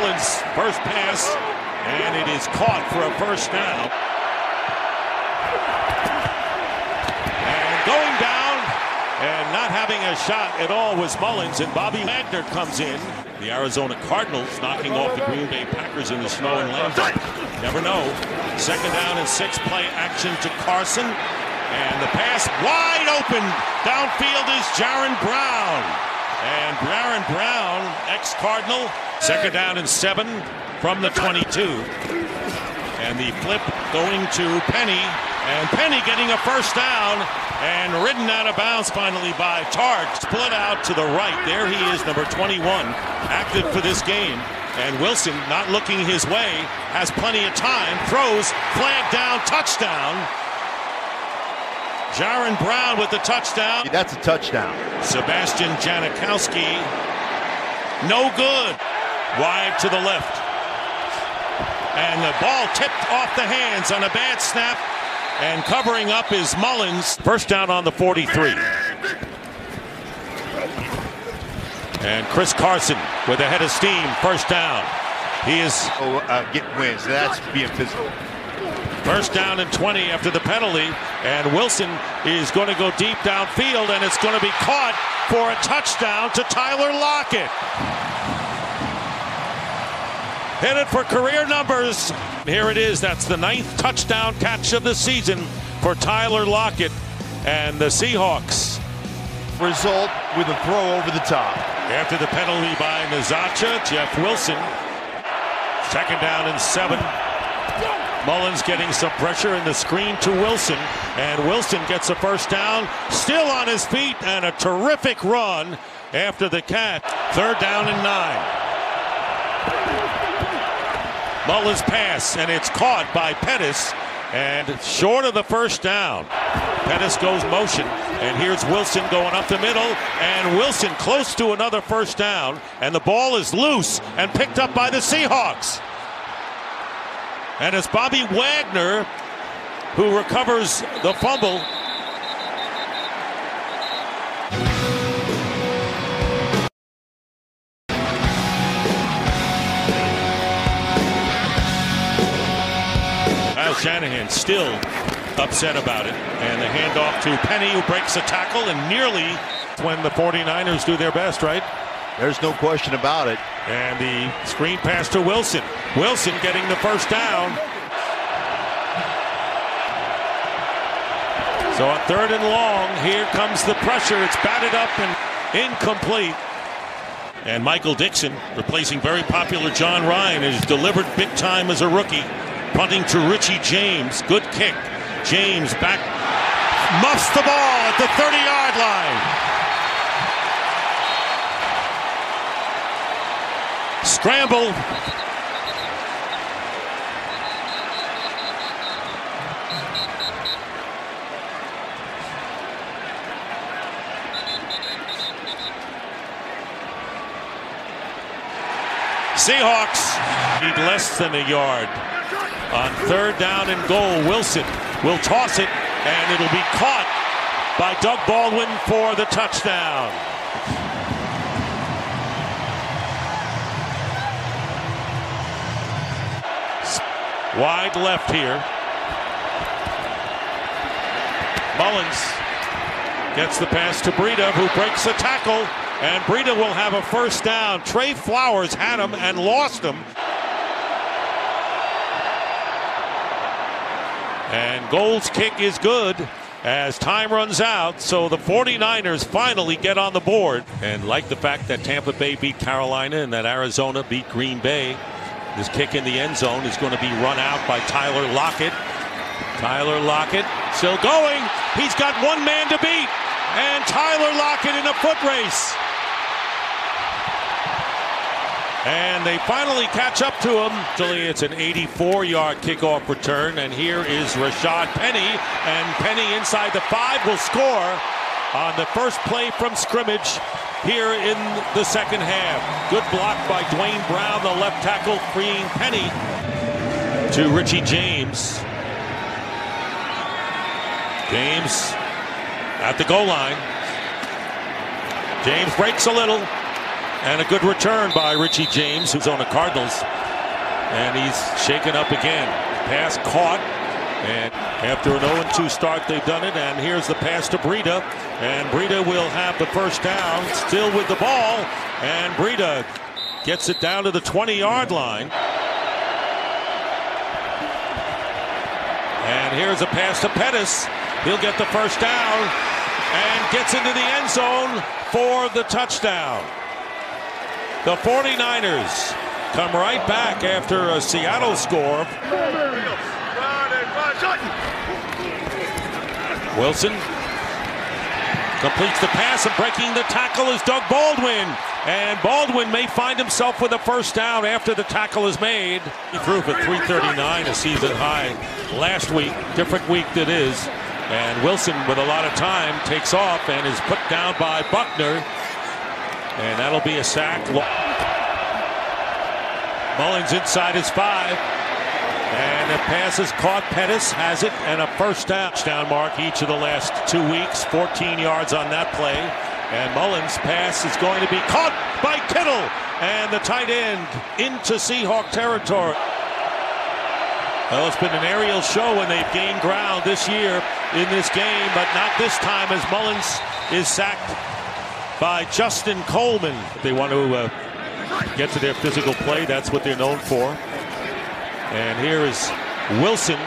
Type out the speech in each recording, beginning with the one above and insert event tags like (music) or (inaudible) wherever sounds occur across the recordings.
Mullens' first pass, and it is caught for a first down. And going down and not having a shot at all was Mullens, and Bobby Wagner comes in. The Arizona Cardinals knocking off the Green Bay Packers in the snow and landing. Never know. Second down and six play action to Carson. And the pass wide open. Downfield is Jaron Brown. And Jaron Brown, ex-Cardinal, second down and seven from the 22. And the flip going to Penny. And Penny getting a first down and ridden out of bounds finally by Tartt. Split out to the right. There he is, number 21, active for this game. And Wilson, not looking his way, has plenty of time. Throws, flag down, touchdown. Jaron Brown with the touchdown. That's a touchdown. Sebastian Janikowski, no good. Wide to the left. And the ball tipped off the hands on a bad snap. And covering up is Mullens. First down on the 43. And Chris Carson with a head of steam. First down. He is oh, uh, get wins. That's being physical. First down and 20 after the penalty. And Wilson is going to go deep downfield, and it's going to be caught for a touchdown to Tyler Lockett. Hit it for career numbers. Here it is. That's the ninth touchdown catch of the season for Tyler Lockett and the Seahawks. Result with a throw over the top. After the penalty by Nzeocha, Jeff Wilson. Second down and seven. Mullens getting some pressure in the screen to Wilson. And Wilson gets a first down, still on his feet, and a terrific run after the catch. Third down and nine. Mullens pass, and it's caught by Pettis, and short of the first down. Pettis goes motion, and here's Wilson going up the middle, and Wilson close to another first down, and the ball is loose and picked up by the Seahawks. And it's Bobby Wagner who recovers the fumble. Kyle Shanahan still upset about it. And the handoff to Penny who breaks a tackle and nearly when the 49ers do their best, right? There's no question about it. And the screen pass to Wilson. Wilson getting the first down. So on third and long, here comes the pressure. It's batted up and incomplete. And Michael Dickson, replacing very popular Jon Ryan, is delivered big time as a rookie. Punting to Richie James. Good kick. James back. Muffs the ball at the 30 yard line. Scramble. Seahawks need less than a yard. On third down and goal, Wilson will toss it, and it'll be caught by Doug Baldwin for the touchdown. Wide left here. Mullens gets the pass to Breida, who breaks the tackle, and Breida will have a first down. Tre Flowers had him and lost him. And Gould's kick is good as time runs out. So the 49ers finally get on the board. And like the fact that Tampa Bay beat Carolina and that Arizona beat Green Bay, this kick in the end zone is going to be run out by Tyler Lockett. Tyler Lockett still going. He's got one man to beat. And Tyler Lockett in a foot race. And they finally catch up to him. Actually, it's an 84 yard kickoff return. And here is Rashad Penny. And Penny inside the five will score on the first play from scrimmage here in the second half. Good block by Duane Brown, the left tackle, freeing Penny to Richie James. James at the goal line. James breaks a little. And a good return by Richie James, who's on the Cardinals. And he's shaken up again. Pass caught. And after an 0-2 start, they've done it. And here's the pass to Breida. And Breida will have the first down, still with the ball. And Breida gets it down to the 20-yard line. And here's a pass to Pettis. He'll get the first down and gets into the end zone for the touchdown. The 49ers come right back after a Seattle score. Wilson completes the pass and breaking the tackle is Doug Baldwin. And Baldwin may find himself with a first down after the tackle is made. He threw for 339, a season high last week. Different week that is. And Wilson, with a lot of time, takes off and is put down by Buckner. And that'll be a sack. Mullens inside his five. The pass is caught. Pettis has it and a first down. Mark each of the last two weeks. 14 yards on that play. And Mullens' pass is going to be caught by Kittle. And the tight end into Seahawk territory. Well, it's been an aerial show when they've gained ground this year in this game, but not this time as Mullens is sacked by Justin Coleman. They want to uh, get to their physical play. That's what they're known for. And here is Wilson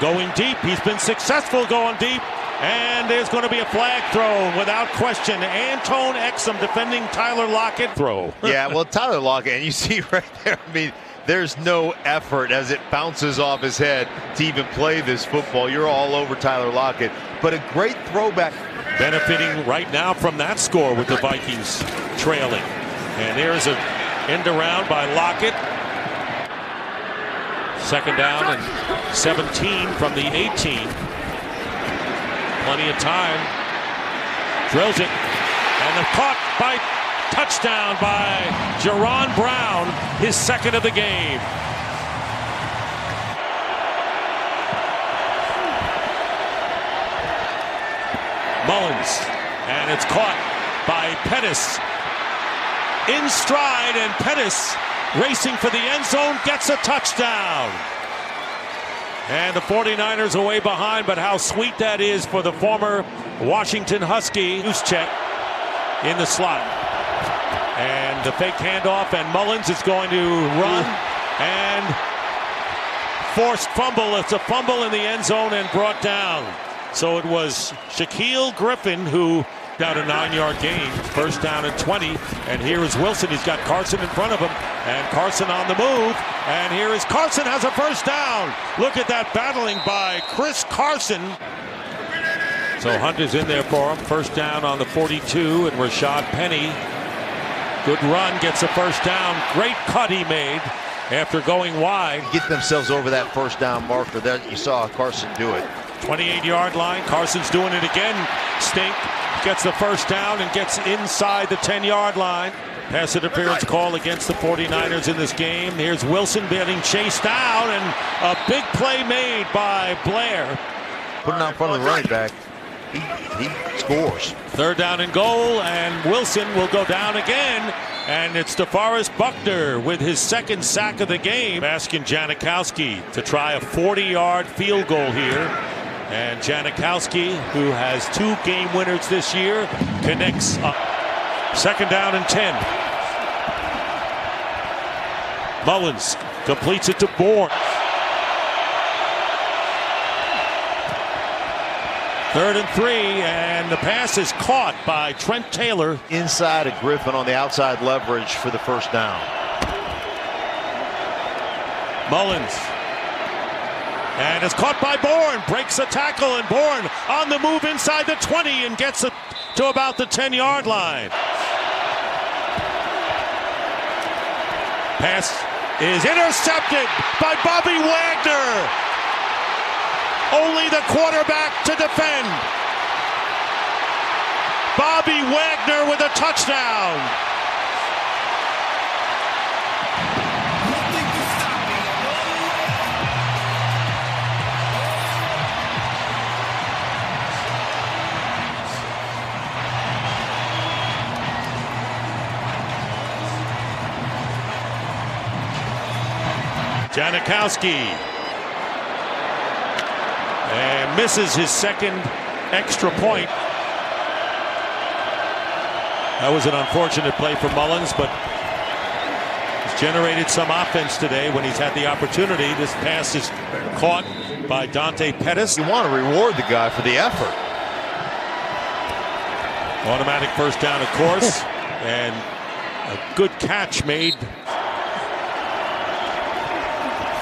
going deep. He's been successful going deep. And there's going to be a flag thrown without question. Antone Exum defending Tyler Lockett. Throw. (laughs) yeah, well, Tyler Lockett, and you (laughs) see right there, I mean, there's no effort as it bounces off his head to even play this football. You're all over Tyler Lockett, but a great throwback. Benefiting right now from that score with the Vikings trailing. And there's an end around by Lockett. Second down and 17 from the 18. Plenty of time. Drills it. And the caught by touchdown by Jaron Brown, his second of the game. Mullens. And it's caught by Pettis. In stride, and Pettis racing for the end zone gets a touchdown. And the 49ers away behind, but how sweet that is for the former Washington Husky. check in the slot. And the fake handoff, and Mullens is going to run and forced fumble. It's a fumble in the end zone and brought down. So it was Shaquill Griffin who got a nine-yard gain, first down and 20. And here is Wilson. He's got Carson in front of him, and Carson on the move. And here is Carson has a first down. Look at that battling by Chris Carson. So Hunt is in there for him. First down on the 42, and Rashad Penny. Good run, gets a first down. Great cut he made after going wide. Get themselves over that first down marker. That you saw Carson do it. 28 yard line. Carson's doing it again. Stink gets the first down and gets inside the 10 yard line. Pass interference call against the 49ers in this game. Here's Wilson getting chased down and a big play made by Blair. Putting out in front of the running back. He, he scores. Third down and goal, and Wilson will go down again. And it's DeForest Buckner with his second sack of the game, asking Janikowski to try a 40 yard field goal here. And Janikowski, who has two game winners this year, connects up. Second down and 10. Mullens completes it to Bourne. Third and three, and the pass is caught by Trent Taylor. Inside of Griffin on the outside leverage for the first down. Mullens. And it's caught by Bourne. Breaks a tackle, and Bourne on the move inside the 20 and gets it to about the 10 yard line. Pass is intercepted by Bobby Wagner. Only the quarterback to defend. Bobby Wagner with a touchdown. Janikowski. And misses his second extra point. That was an unfortunate play for Mullens, but he's generated some offense today when he's had the opportunity. This pass is caught by Dante Pettis. You want to reward the guy for the effort. Automatic first down, of course, (laughs) and a good catch made.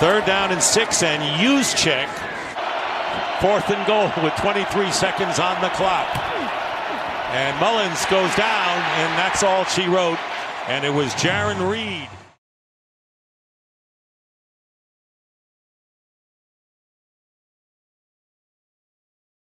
Third down and six, and Juszczyk. Fourth and goal with 23 seconds on the clock. And Mullens goes down, and that's all she wrote. And it was Jarran Reed.